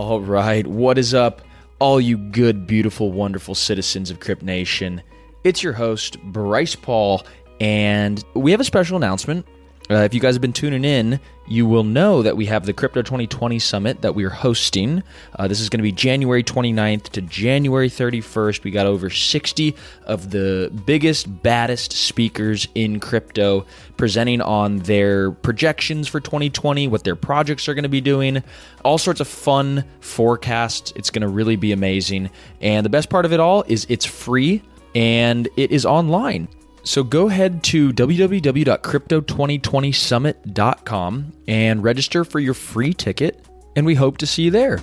All right, what is up, all you good, beautiful, wonderful citizens of Crypt Nation? It's your host, Bryce Paul, and we have a special announcement. Uh, if you guys have been tuning in, you will know that we have the Crypto 2020 Summit that we are hosting. Uh, this is going to be January 29th to January 31st. We got over 60 of the biggest, baddest speakers in crypto presenting on their projections for 2020, what their projects are going to be doing, all sorts of fun forecasts. It's going to really be amazing. And the best part of it all is it's free and it is online. So go ahead to www.crypto2020summit.com and register for your free ticket, and we hope to see you there.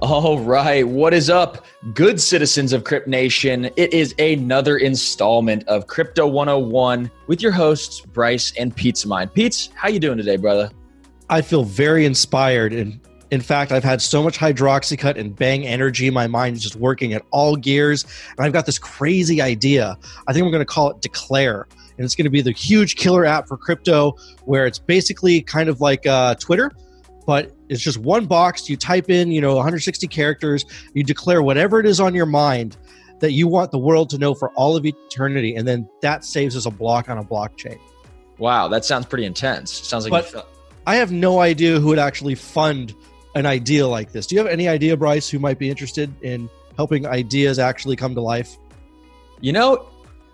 All right, what is up, good citizens of Crypt Nation? It is another installment of Crypto 101 with your hosts Bryce and Pizza Mind. Pete's, how you doing today, brother? I feel very inspired and in fact, I've had so much hydroxycut and bang energy. My mind is just working at all gears. And I've got this crazy idea. I think I'm going to call it Declare. And it's going to be the huge killer app for crypto where it's basically kind of like uh, Twitter, but it's just one box. You type in, you know, 160 characters. You declare whatever it is on your mind that you want the world to know for all of eternity. And then that saves as a block on a blockchain. Wow, that sounds pretty intense. Sounds like but I have no idea who would actually fund an idea like this. Do you have any idea, Bryce, who might be interested in helping ideas actually come to life? You know,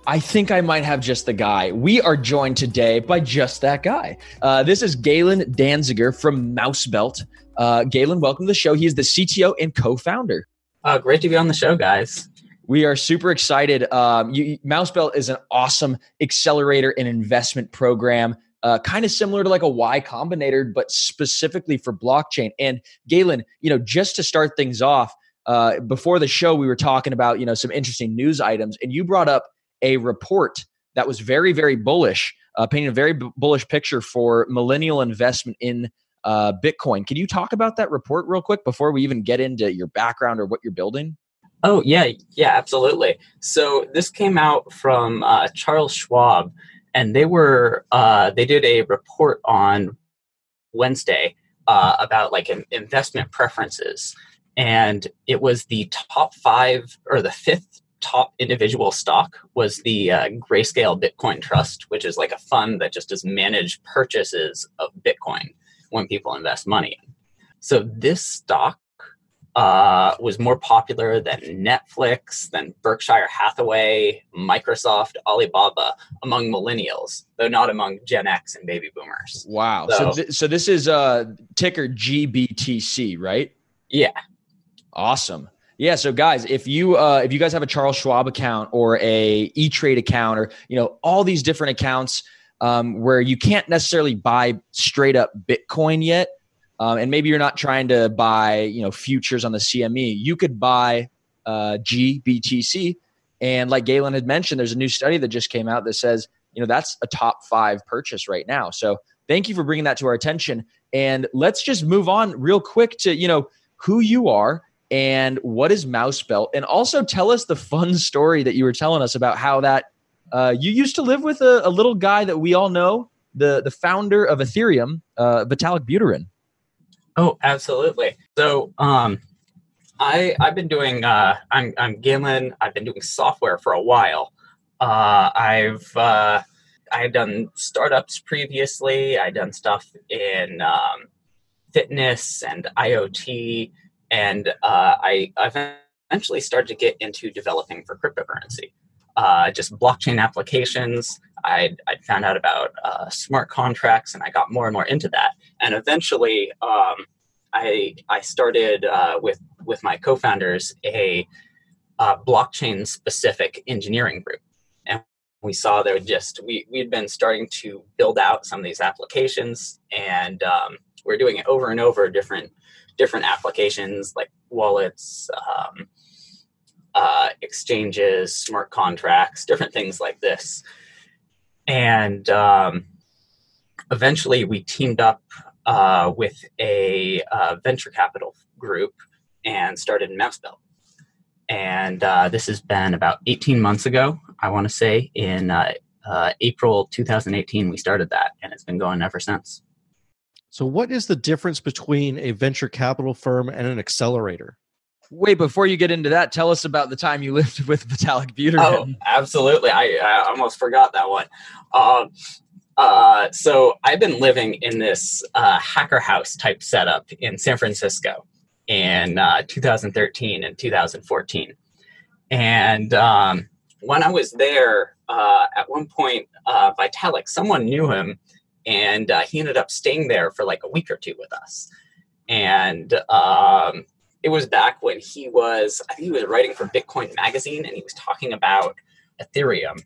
I think I might have just the guy. We are joined today by just that guy. Uh, this is Galen Danziger from Mousebelt. Uh, Galen, welcome to the show. He is the CTO and co-founder. Uh, great to be on the show, guys. We are super excited. Um, you, Mousebelt is an awesome accelerator and investment program uh, kind of similar to like a Y Combinator, but specifically for blockchain. And Galen, you know, just to start things off, uh, before the show, we were talking about you know some interesting news items, and you brought up a report that was very very bullish, uh, painting a very b- bullish picture for millennial investment in uh, Bitcoin. Can you talk about that report real quick before we even get into your background or what you're building? Oh yeah, yeah, absolutely. So this came out from uh, Charles Schwab, and they were uh, they did a report on Wednesday uh, about like investment preferences, and it was the top five or the fifth top individual stock was the uh, Grayscale Bitcoin Trust, which is like a fund that just does managed purchases of Bitcoin when people invest money. So this stock uh, was more popular than Netflix, than Berkshire Hathaway, Microsoft, Alibaba among millennials, though not among Gen X and baby boomers. Wow. So, so, th- so this is uh, ticker GBTC, right? Yeah. Awesome. Yeah. So guys, if you uh, if you guys have a Charles Schwab account or a E Trade account or you know all these different accounts um, where you can't necessarily buy straight up Bitcoin yet um, and maybe you're not trying to buy you know futures on the CME, you could buy uh, GBTC. And like Galen had mentioned, there's a new study that just came out that says you know that's a top five purchase right now. So thank you for bringing that to our attention. And let's just move on real quick to you know who you are and what is Mousebelt, and also tell us the fun story that you were telling us about how that uh, you used to live with a, a, little guy that we all know, the the founder of Ethereum, uh, Vitalik Buterin. Oh, absolutely. So, um, I I've been doing uh, I'm I'm Galen. I've been doing software for a while. Uh, I've uh, I had done startups previously. I done stuff in um, fitness and IoT, and uh, I eventually started to get into developing for cryptocurrency. Uh, just blockchain applications. I I found out about uh, smart contracts, and I got more and more into that. And eventually, um, I I started uh, with with my co-founders a blockchain specific engineering group, and we saw there just we we had been starting to build out some of these applications, and um, we're doing it over and over different different applications like wallets. Um, uh, exchanges, smart contracts, different things like this. And um, eventually we teamed up uh, with a uh, venture capital group and started Mousebelt. And uh, this has been about 18 months ago, I want to say. In uh, uh, April 2018, we started that, and it's been going ever since. So, what is the difference between a venture capital firm and an accelerator? Wait, before you get into that, tell us about the time you lived with Vitalik Buterin. Oh, absolutely. I, I almost forgot that one. Um, uh, so I've been living in this uh, hacker house type setup in San Francisco in uh, 2013 and 2014. And um, when I was there, uh, at one point, uh, Vitalik, someone knew him and he ended up staying there for like a week or two with us. And um, it was back when he was, I think he was writing for Bitcoin Magazine, and he was talking about Ethereum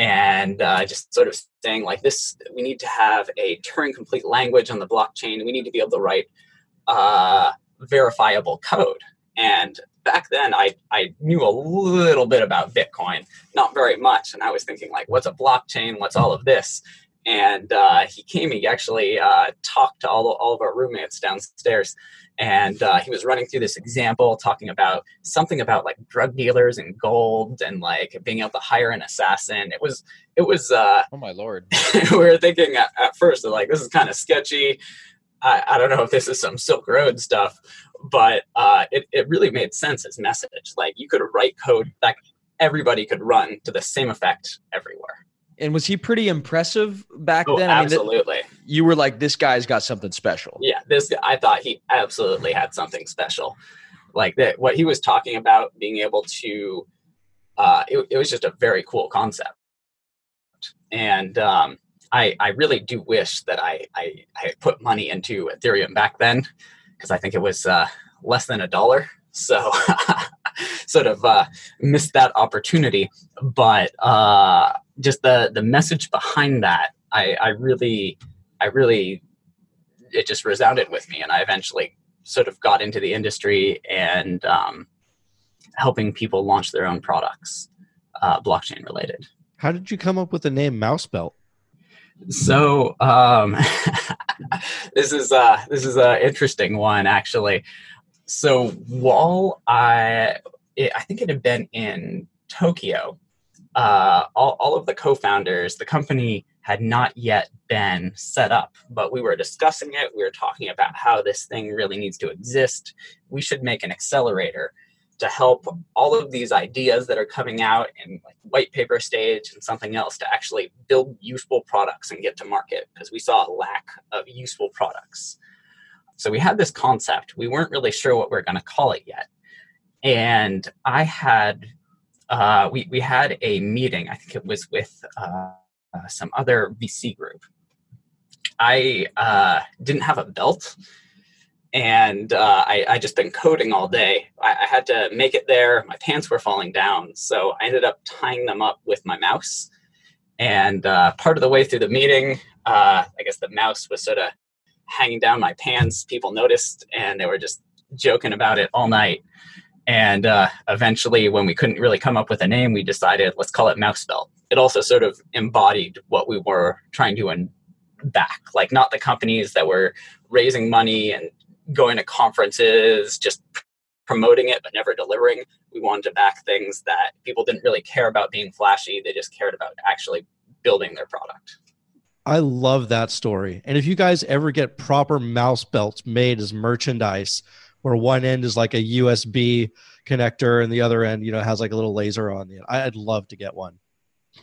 and uh, just sort of saying like this: we need to have a Turing complete language on the blockchain. We need to be able to write uh, verifiable code. And back then, I I knew a little bit about Bitcoin, not very much, and I was thinking like, what's a blockchain? What's all of this? And uh, he came. He actually uh, talked to all, all of our roommates downstairs, and uh, he was running through this example, talking about something about like drug dealers and gold, and like being able to hire an assassin. It was, it was. Uh, oh my lord! we were thinking at, at first, like this is kind of sketchy. I, I, don't know if this is some Silk Road stuff, but uh, it it really made sense as message. Like you could write code that everybody could run to the same effect everywhere. And was he pretty impressive back oh, then? I absolutely. Mean, you were like, this guy's got something special. Yeah, this I thought he absolutely had something special. Like that, what he was talking about, being able to, uh, it, it was just a very cool concept. And um, I, I really do wish that I, I, I put money into Ethereum back then because I think it was uh, less than a dollar. So sort of uh, missed that opportunity. But uh, just the the message behind that, I, I really, I really, it just resounded with me, and I eventually sort of got into the industry and um, helping people launch their own products, uh, blockchain related. How did you come up with the name Mouse Belt? So um, this is uh, this is an interesting one actually. So while I it, I think it had been in Tokyo. Uh, all, all of the co-founders, the company had not yet been set up, but we were discussing it. We were talking about how this thing really needs to exist. We should make an accelerator to help all of these ideas that are coming out in like white paper stage and something else to actually build useful products and get to market because we saw a lack of useful products. So we had this concept. We weren't really sure what we are going to call it yet and I had uh, we we had a meeting. I think it was with uh, uh, some other VC group. I uh, didn't have a belt, and uh, I, I just been coding all day. I, I, had to make it there. My pants were falling down, so I ended up tying them up with my mouse. And uh, part of the way through the meeting, I guess the mouse was sort of hanging down my pants. People noticed, and they were just joking about it all night. And uh, eventually, when we couldn't really come up with a name, we decided let's call it Mouse Belt. It also sort of embodied what we were trying to back, like not the companies that were raising money and going to conferences, just promoting it but never delivering. We wanted to back things that people didn't really care about being flashy; they just cared about actually building their product. I love that story. And if you guys ever get proper mouse belts made as merchandise, where one end is like a USB connector and the other end, you know, has like a little laser on it. I'd love to get one.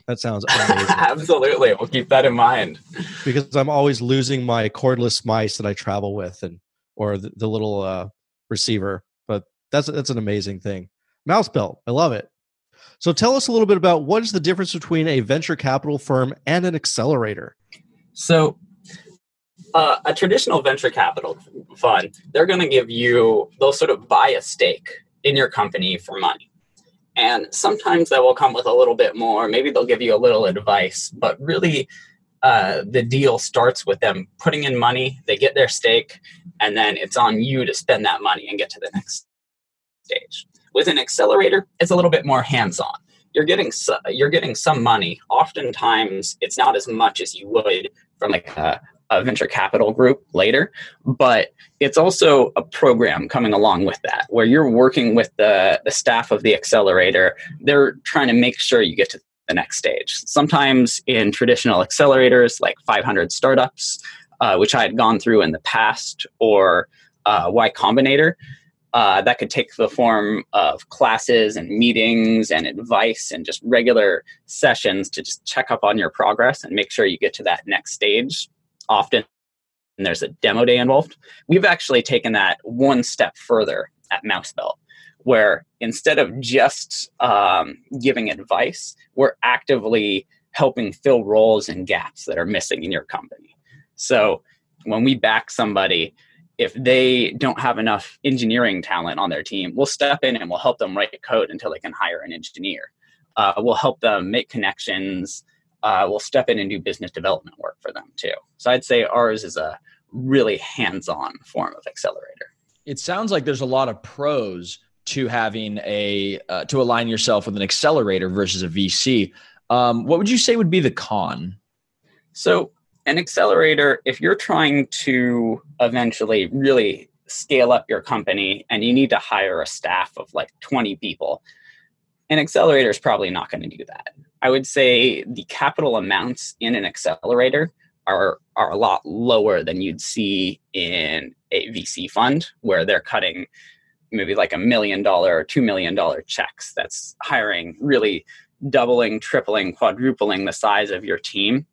That sounds. Absolutely. We'll keep that in mind. Because I'm always losing my cordless mice that I travel with and or the, the little uh, receiver. But that's that's an amazing thing. Mouse belt. I love it. So tell us a little bit about what is the difference between a venture capital firm and an accelerator? So uh, a traditional venture capital fund, they're going to give you, they'll sort of buy a stake in your company for money. And sometimes that will come with a little bit more. Maybe they'll give you a little advice, but really, uh, the deal starts with them putting in money, they get their stake, and then it's on you to spend that money and get to the next stage. With an accelerator, it's a little bit more hands on. You're getting you're getting some money. Oftentimes, it's not as much as you would from like a, a venture capital group later, but it's also a program coming along with that where you're working with the, the staff of the accelerator. They're trying to make sure you get to the next stage. Sometimes in traditional accelerators, like 500 startups, uh, which I had gone through in the past, or uh, Y Combinator. Uh, that could take the form of classes and meetings and advice and just regular sessions to just check up on your progress and make sure you get to that next stage. Often there's a demo day involved. We've actually taken that one step further at Mousebelt, where instead of just um, giving advice, we're actively helping fill roles and gaps that are missing in your company. So when we back somebody, if they don't have enough engineering talent on their team, we'll step in and we'll help them write code until they can hire an engineer. Uh, we'll help them make connections. Uh, we'll step in and do business development work for them too. So I'd say ours is a really hands-on form of accelerator. It sounds like there's a lot of pros to having a uh, to align yourself with an accelerator versus a VC. Um, what would you say would be the con? So an accelerator, if you're trying to eventually really scale up your company and you need to hire a staff of like 20 people, an accelerator is probably not going to do that. I would say the capital amounts in an accelerator are are a lot lower than you'd see in a VC fund where they're cutting maybe like a million dollar or two million dollar checks. That's hiring really doubling, tripling, quadrupling the size of your team.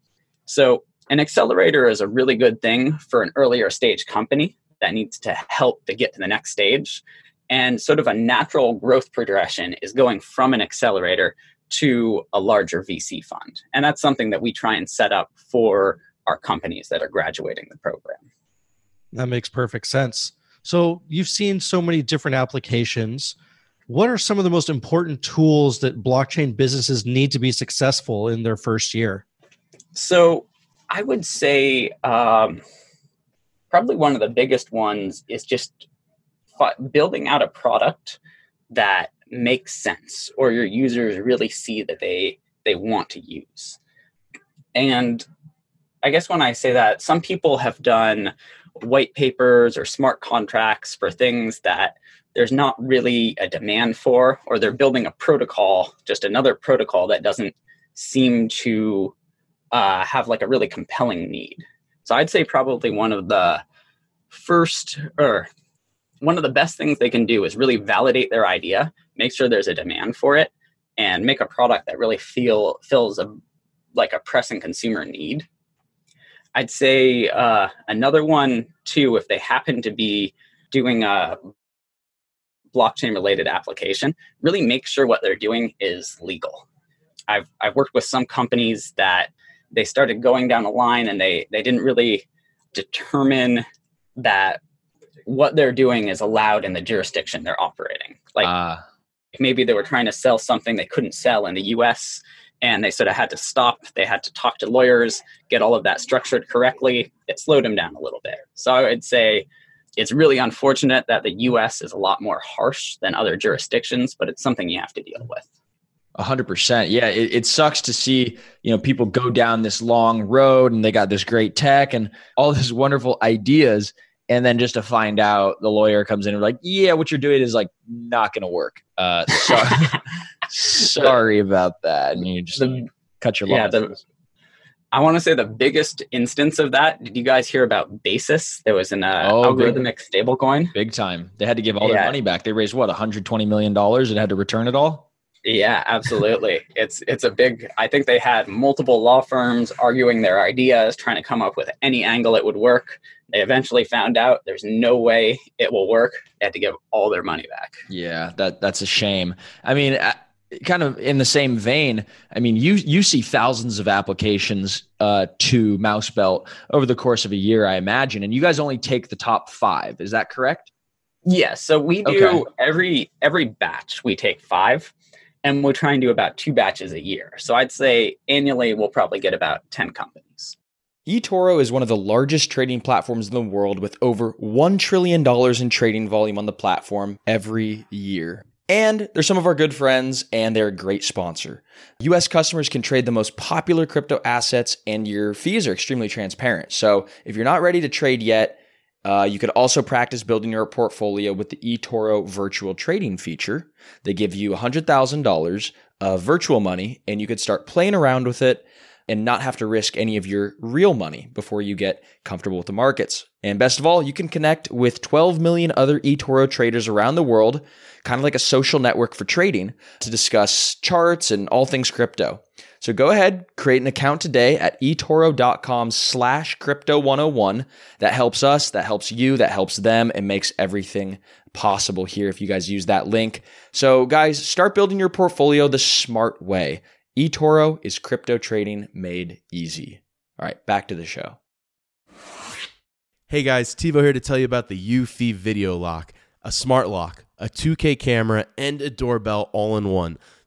So an accelerator is a really good thing for an earlier stage company that needs to help to get to the next stage. And sort of a natural growth progression is going from an accelerator to a larger VC fund. And that's something that we try and set up for our companies that are graduating the program. That makes perfect sense. So you've seen so many different applications. What are some of the most important tools that blockchain businesses need to be successful in their first year? So I would say um, probably one of the biggest ones is just building out a product that makes sense or your users really see that they they want to use. And I guess when I say that, some people have done white papers or smart contracts for things that there's not really a demand for, or they're building a protocol, just another protocol that doesn't seem to uh, have like a really compelling need. So I'd say probably one of the first or one of the best things they can do is really validate their idea, make sure there's a demand for it, and make a product that really feel fills a like a pressing consumer need I'd say uh, another one too, if they happen to be doing a blockchain related application, really make sure what they're doing is legal. I've I've worked with some companies that they started going down a line and they they didn't really determine that what they're doing is allowed in the jurisdiction they're operating. Like uh. maybe they were trying to sell something they couldn't sell in the US and they sort of had to stop. They had to talk to lawyers, get all of that structured correctly. It slowed them down a little bit. So I would say it's really unfortunate that the US is a lot more harsh than other jurisdictions, but it's something you have to deal with. A hundred percent. Yeah. It, it, sucks to see, you know, people go down this long road and they got this great tech and all these wonderful ideas. And then just to find out the lawyer comes in and like, yeah, what you're doing is like not going to work. Uh, so sorry about that. And you just the, cut your yeah, the, I want to say the biggest instance of that. Did you guys hear about Basis? There was an uh, oh, algorithmic stablecoin. Big time. They had to give all yeah. their money back. They raised what 120 million dollars and had to return it all. Yeah, absolutely. it's it's a big. I think they had multiple law firms arguing their ideas, trying to come up with any angle it would work. They eventually found out there's no way it will work. They had to give all their money back. Yeah, that that's a shame. I mean, kind of in the same vein, I mean, you you see thousands of applications uh, to Mousebelt over the course of a year, I imagine, and you guys only take the top five. Is that correct? Yes. Yeah, so we do okay. every every batch we take five, and we're trying to do about two batches a year. So I'd say annually we'll probably get about ten companies. eToro is one of the largest trading platforms in the world with over $1 trillion in trading volume on the platform every year. And they're some of our good friends, and they're a great sponsor. US customers can trade the most popular crypto assets, and your fees are extremely transparent. So if you're not ready to trade yet, uh, you could also practice building your portfolio with the eToro virtual trading feature. They give you $100,000 of virtual money, and you could start playing around with it. and not have to risk any of your real money before you get comfortable with the markets. And best of all, you can connect with 12 million other eToro traders around the world, kind of like a social network for trading, to discuss charts and all things crypto. So go ahead, create an account today at etoro.com slash crypto 101. That helps us, that helps you, that helps them, and makes everything possible here if you guys use that link. So guys, start building your portfolio the smart way. eToro is crypto trading made easy. All right, back to the show. Hey guys, TiVo here to tell you about the Eufy Video Lock, a smart lock, a 2K camera, and a doorbell all in one.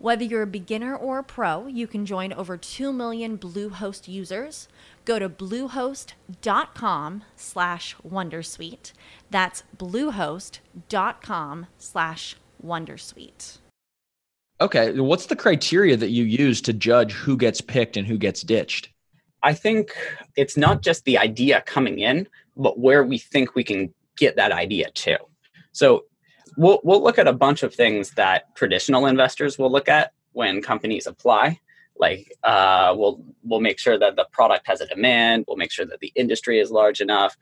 Whether you're a beginner or a pro, you can join over 2 million Bluehost users. Go to bluehost.com slash wondersuite. That's bluehost.com slash wondersuite. Okay, what's the criteria that you use to judge who gets picked and who gets ditched? I think it's not just the idea coming in, but where we think we can get that idea to. So we'll we'll look at a bunch of things that traditional investors will look at when companies apply. Like uh, we'll we'll make sure that the product has a demand. We'll make sure that the industry is large enough.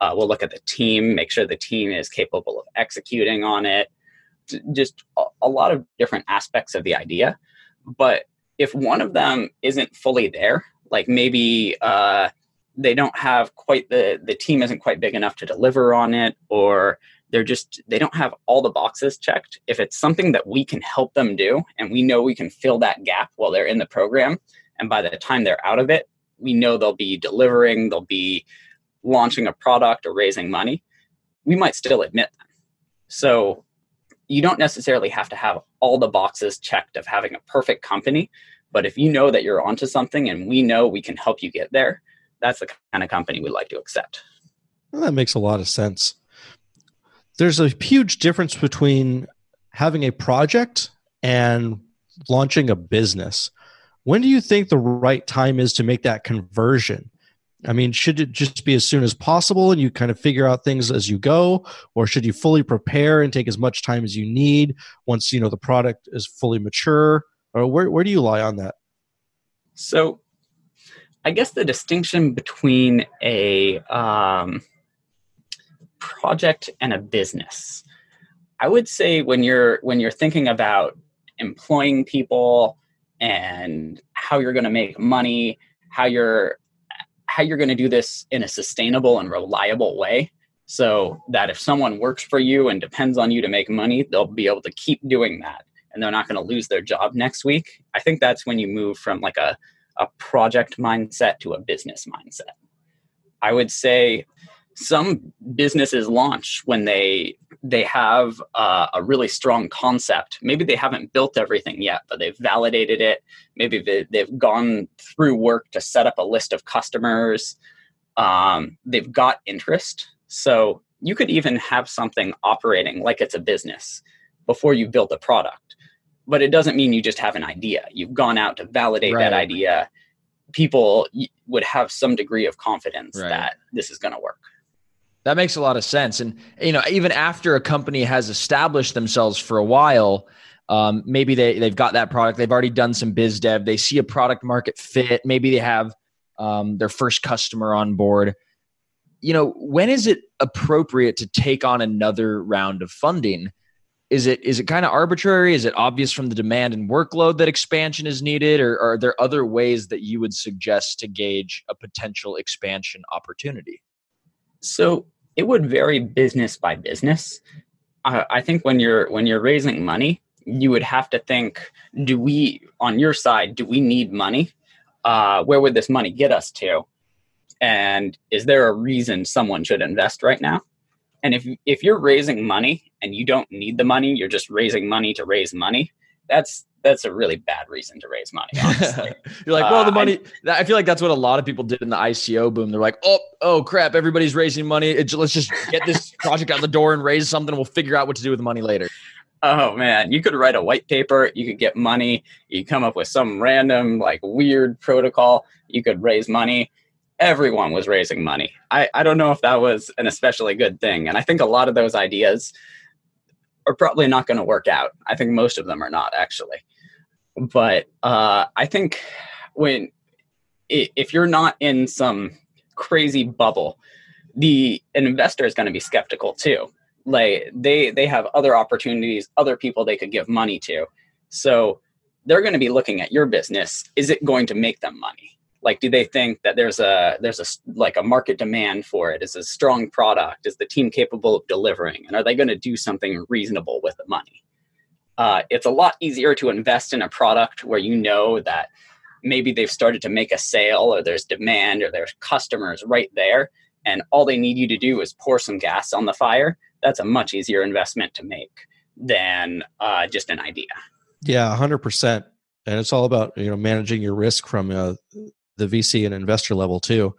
Uh, we'll look at the team, make sure the team is capable of executing on it. Just a, lot of different aspects of the idea. But if one of them isn't fully there, like maybe uh, they don't have quite the the team isn't quite big enough to deliver on it, or they're just they don't have all the boxes checked. If it's something that we can help them do and we know we can fill that gap while they're in the program and by the time they're out of it we know they'll be delivering they'll be launching a product or raising money we might still admit them. So you don't necessarily have to have all the boxes checked of having a perfect company but if you know that you're onto something and we know we can help you get there that's the kind of company we'd like to accept. Well, that makes a lot of sense there's a huge difference between having a project and launching a business. When do you think the right time is to make that conversion? I mean, should it just be as soon as possible and you kind of figure out things as you go, or should you fully prepare and take as much time as you need once you know the product is fully mature? Or where where do you lie on that? So, I guess the distinction between a um, project and a business. I would say when you're when you're thinking about employing people and how you're going to make money, how you're how you're going to do this in a sustainable and reliable way so that if someone works for you and depends on you to make money they'll be able to keep doing that and they're not going to lose their job next week i think that's when you move from like a, a project mindset to a business mindset i would say some businesses launch when they they have uh, a really strong concept. Maybe they haven't built everything yet but they've validated it. Maybe they, they've gone through work to set up a list of customers. Um, they've got interest. So you could even have something operating like it's a business before you built a product. But it doesn't mean you just have an idea. You've gone out to validate right. that idea. People would have some degree of confidence right. that this is going to work that makes a lot of sense. And you know, even after a company has established themselves for a while, um, maybe they they've got that product, they've already done some biz dev, they see a product market fit, maybe they have um, their first customer on board. You know, when is it appropriate to take on another round of funding? Is it is it kind of arbitrary? Is it obvious from the demand and workload that expansion is needed, or, or are there other ways that you would suggest to gauge a potential expansion opportunity? So it would vary business by business. I think when you're when you're raising money, you would have to think: Do we, on your side, do we need money? Uh, where would this money get us to? And is there a reason someone should invest right now? And if if you're raising money and you don't need the money, you're just raising money to raise money. That's that's a really bad reason to raise money. Honestly, you're like, well, the uh, money. Uh, I, I, feel like that's what a lot of people did in the ICO boom. They're like, oh, oh, crap, everybody's raising money. It, let's just get this project out the door and raise something. We'll figure out what to do with the money later. Oh man, you could write a white paper. You could get money. You come up with some random, like, weird protocol. You could raise money. Everyone was raising money. I, I don't know if that was an especially good thing. And I think a lot of those ideas are probably not going to work out. I think most of them are not actually. But uh, I think when if you're not in some crazy bubble, the an investor is going to be skeptical too. Like they they have other opportunities, other people they could give money to. So they're going to be looking at your business. Is it going to make them money? Like do they think that there's a there's a like a market demand for it? Is a strong product? Is the team capable of delivering? And are they going to do something reasonable with the money? Uh, it's a lot easier to invest in a product where you know that maybe they've started to make a sale or there's demand or there's customers right there and all they need you to do is pour some gas on the fire. That's a much easier investment to make than uh, just an idea. Yeah 100% and it's all about you know managing your risk from uh, the VC and investor level too.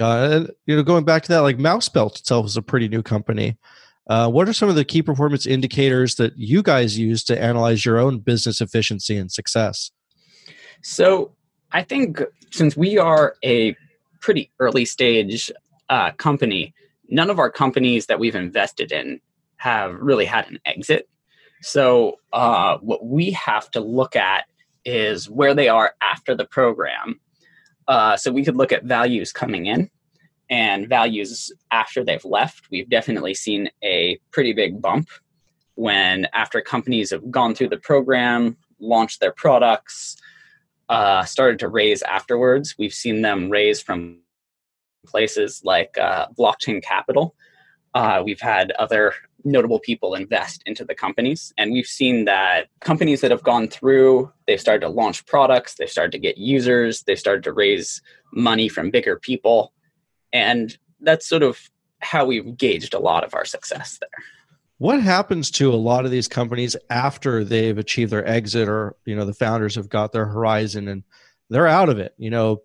Uh, you know, going back to that, like Mousebelt itself is a pretty new company. Uh, what are some of the key performance indicators that you guys use to analyze your own business efficiency and success? So, I think since we are a pretty early stage uh, company, none of our companies that we've invested in have really had an exit. So, uh, what we have to look at is where they are after the program uh, so we could look at values coming in and values after they've left. We've definitely seen a pretty big bump when after companies have gone through the program, launched their products, uh, started to raise afterwards. We've seen them raise from places like uh, Blockchain Capital. Uh, we've had other notable people invest into the companies. And we've seen that companies that have gone through, they've started to launch products, they've started to get users, they've started to raise money from bigger people. And that's sort of how we've gauged a lot of our success there. What happens to a lot of these companies after they've achieved their exit or, you know, the founders have got their horizon and they're out of it? You know,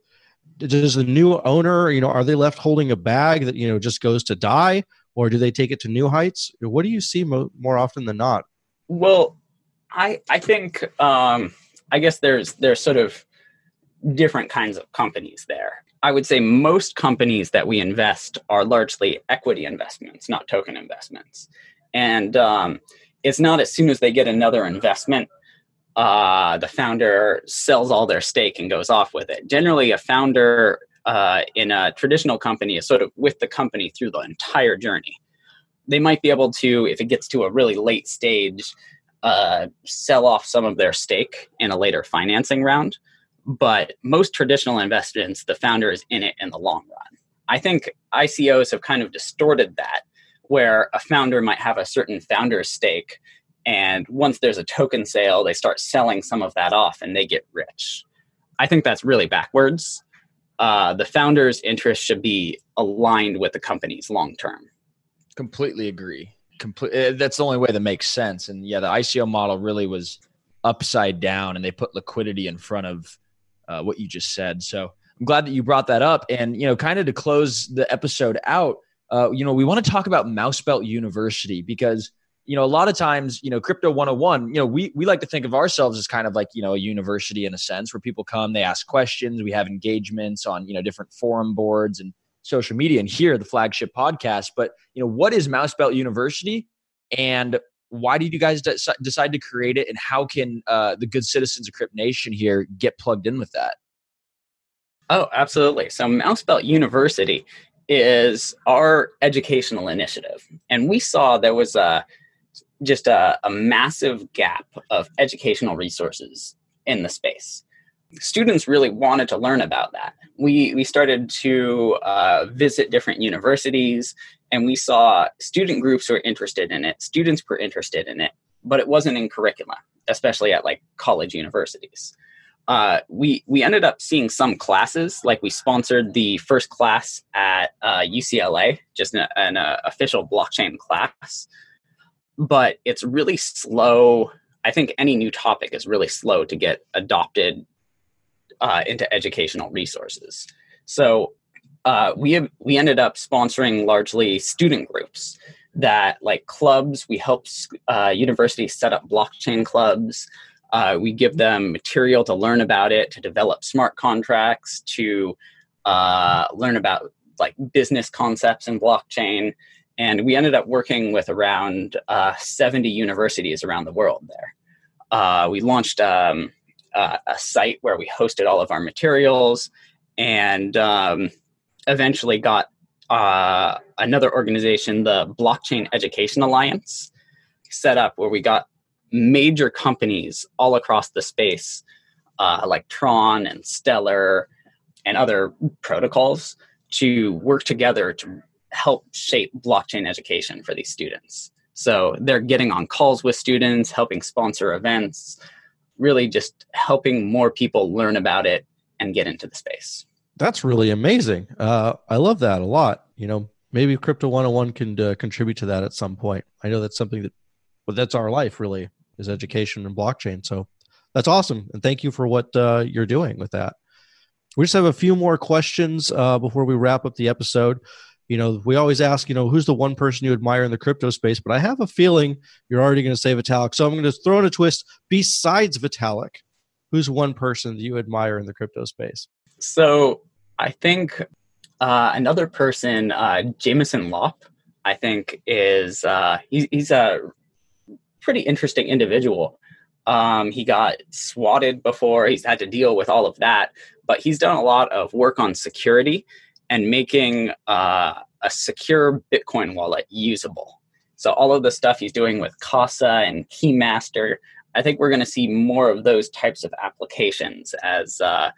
does the new owner, you know, are they left holding a bag that, you know, just goes to die? Or do they take it to new heights? What do you see mo- more often than not? Well, I I think um, I guess there's there's sort of different kinds of companies there. I would say most companies that we invest are largely equity investments, not token investments, and um, it's not as soon as they get another investment uh, the founder sells all their stake and goes off with it. Generally, a founder uh, in a traditional company is sort of with the company through the entire journey. They might be able to, if it gets to a really late stage, uh, sell off some of their stake in a later financing round. but most traditional investments, the founder is in it in the long run. I think ICOs have kind of distorted that, where a founder might have a certain founder stake, and once there's a token sale, they start selling some of that off and they get rich. I think that's really backwards. Uh, the founder's interest should be aligned with the company's long term. Completely agree. Complete. eh, That's the only way that makes sense. And yeah, the ICO model really was upside down, and they put liquidity in front of uh, what you just said. So I'm glad that you brought that up. And you know, kind of to close the episode out, uh, you know, we want to talk about Mousebelt University because you know a lot of times, you know, Crypto 101. You know, we we like to think of ourselves as kind of like you know a university in a sense where people come, they ask questions, we have engagements on you know different forum boards and social media and here the flagship podcast but you know what is mousebelt university and why did you guys de- decide to create it and how can uh, the good citizens of crypt nation here get plugged in with that Oh, absolutely. So, Mousebelt University is our educational initiative. And we saw there was a just a, a massive gap of educational resources in the space. Students really wanted to learn about that. We, we started to uh, visit different universities and we saw student groups were interested in it, students were interested in it, but it wasn't in curricula, especially at like college universities uh, we we ended up seeing some classes like we sponsored the first class at uh, UCLA, just an, an uh, official blockchain class. But it's really slow. I think any new topic is really slow to get adopted uh, into educational resources. So uh, we have, we ended up sponsoring largely student groups that like clubs. We help uh, universities set up blockchain clubs. Uh, we give them material to learn about it, to develop smart contracts, to uh, learn about like business concepts in blockchain. And we ended up working with around uh, 70 universities around the world there. Uh, we launched um, a site where we hosted all of our materials and um, eventually got uh, another organization, the Blockchain Education Alliance, set up where we got major companies all across the space, uh, like Tron and Stellar and other protocols, to work together to help shape blockchain education for these students. So they're getting on calls with students, helping sponsor events, really just helping more people learn about it and get into the space. That's really amazing. Uh, I love that a lot. You know, maybe Crypto 101 can uh, contribute to that at some point. I know that's something that, well, that's our life really is education and blockchain. So that's awesome. And thank you for what uh, you're doing with that. We just have a few more questions uh, before we wrap up the episode. You know, we always ask, you know, who's the one person you admire in the crypto space? But I have a feeling you're already going to say Vitalik. So I'm going to throw in a twist. Besides Vitalik, who's one person that you admire in the crypto space? So I think uh, another person, uh, Jameson Lopp, I think is uh, he, he's a pretty interesting individual. Um, he got swatted before, he's had to deal with all of that, but he's done a lot of work on security and making uh, a secure Bitcoin wallet usable. So, all of the stuff he's doing with Casa and Keymaster, I think we're going to see more of those types of applications as uh,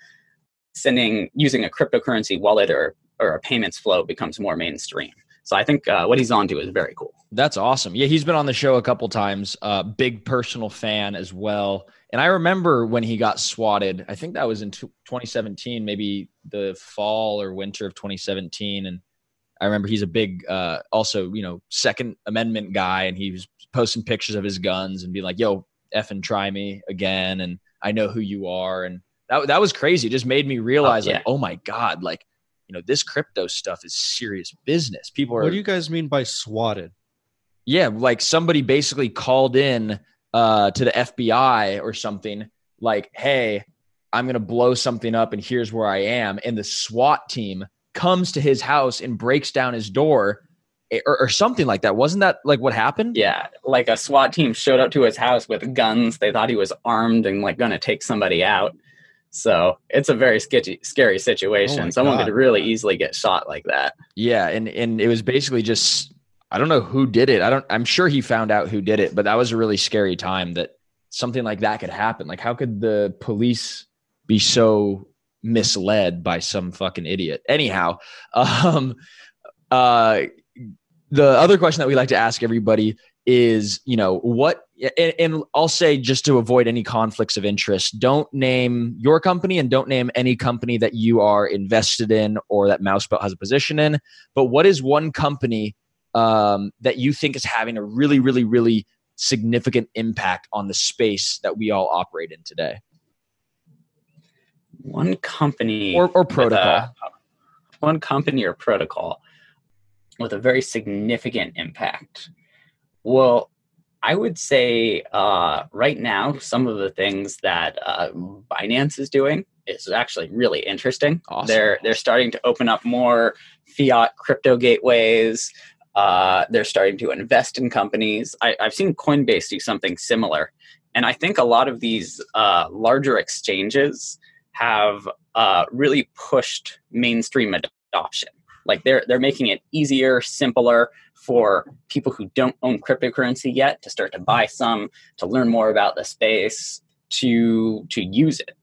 sending using a cryptocurrency wallet or, or a payments flow becomes more mainstream. So I think uh, what he's on to is very cool. That's awesome. Yeah, he's been on the show a couple times. Uh, big personal fan as well. And I remember when he got swatted. I think that was in 2017, maybe the fall or winter of 2017. And I remember he's a big, uh, also you know, Second Amendment guy, and he was posting pictures of his guns and being like, "Yo, f and try me again," and I know who you are, and that that was crazy. It just made me realize, Oh, yeah. like, oh my god, like you know, this crypto stuff is serious business. People are What do you guys mean by swatted? yeah, like somebody basically called in uh, to the FBI or something, like, "Hey, I'm gonna blow something up, and here's where I am." And the SWAT team comes to his house and breaks down his door, eh, or, or something like that. Wasn't that like what happened? Yeah, like a SWAT team showed up to his house with guns. They thought he was armed and like going to take somebody out. So it's a very sketchy, scary situation. Oh Someone God. could really easily get shot like that. Yeah, and and it was basically just I don't know who did it. I don't. I'm sure he found out who did it, but that was a really scary time that something like that could happen. Like, how could the police be so misled by some fucking idiot. Anyhow, um, uh, the other question that we like to ask everybody is, you know, what, and, and, I'll say just to avoid any conflicts of interest, don't name your company and don't name any company that you are invested in or that Mousebelt has a position in. But what is one company um, that you think is having a really, really, really significant impact on the space that we all operate in today? One company or, or protocol. A, one company or protocol with a very significant impact. Well, I would say uh, right now, some of the things that uh, Binance is doing is actually really interesting. Awesome. They're they're starting to open up more fiat crypto gateways. Uh, they're starting to invest in companies. I, have seen Coinbase do something similar, and I think a lot of these uh, larger exchanges have uh, really pushed mainstream adoption. Like they're they're making it easier, simpler for people who don't own cryptocurrency yet to start to buy some, to learn more about the space, to to use it.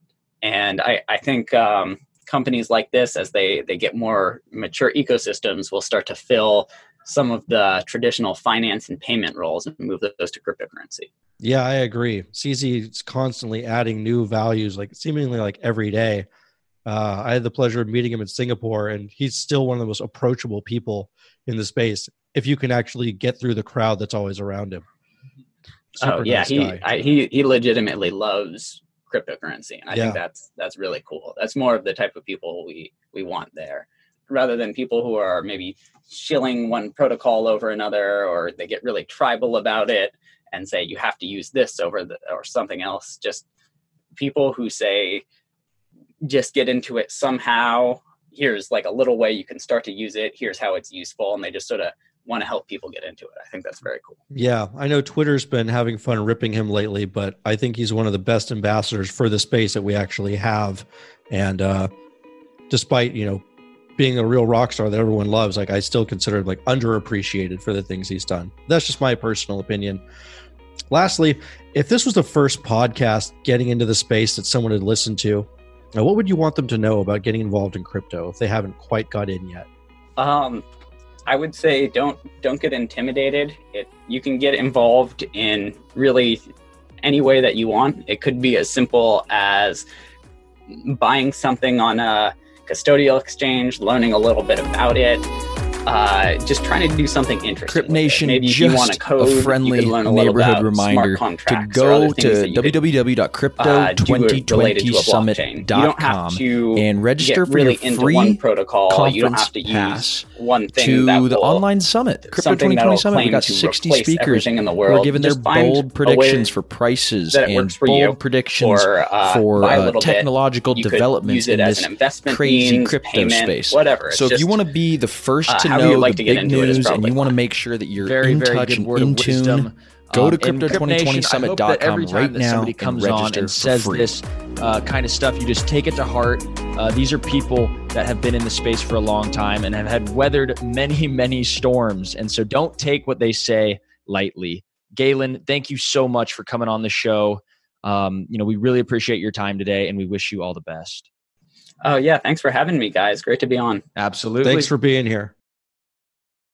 And I, I think um, companies like this, as they they get more mature ecosystems, will start to fill some of the traditional finance and payment roles and move those to cryptocurrency. Yeah, I agree. CZ is constantly adding new values, like seemingly like every day. Uh, I had the pleasure of meeting him in Singapore, and he's still one of the most approachable people in the space. If you can actually get through the crowd that's always around him. Super oh yeah, nice he I, he he legitimately loves cryptocurrency, and I yeah. think that's that's really cool. That's more of the type of people we we want there, rather than people who are maybe shilling one protocol over another, or they get really tribal about it and say you have to use this over the or something else. Just people who say just get into it somehow. Here's like a little way you can start to use it. Here's how it's useful, and they just sort of want to help people get into it. I think that's very cool. Yeah, I know Twitter's been having fun ripping him lately, but I think he's one of the best ambassadors for the space that we actually have. And uh, despite you know being a real rock star that everyone loves, like I still consider him like underappreciated for the things he's done. That's just my personal opinion. Lastly, if this was the first podcast getting into the space that someone had listened to, now, what would you want them to know about getting involved in crypto if they haven't quite got in yet? Um, I would say don't don't get intimidated. It you can get involved in really any way that you want. It could be as simple as buying something on a custodial exchange, learning a little bit about it, uh, just trying to do something interesting. Crypt Nation, Maybe if you want to code, a friendly a neighborhood reminder to go to www.crypto2020summit.com uh, and register for really your free protocol. conference pass to the online summit, Crypto 2020 Summit. We got 60 speakers. In the world. We're giving their bold predictions for prices and bold predictions for, uh, for uh, technological developments in this crazy crypto space. Whatever. So if you want to be the first uh, to know like the big news and you want to make sure that you're very, in touch and in tune, go um, to crypto2020summit.com right now somebody comes and on and says free. this uh, kind of stuff, you just take it to heart. Uh, these are people that have been in the space for a long time and have had weathered many, many storms. And so don't take what they say lightly. Galen, thank you so much for coming on the show. Um, you know, we really appreciate your time today and we wish you all the best. Oh, yeah. Thanks for having me, guys. Great to be on. Absolutely. Thanks for being here.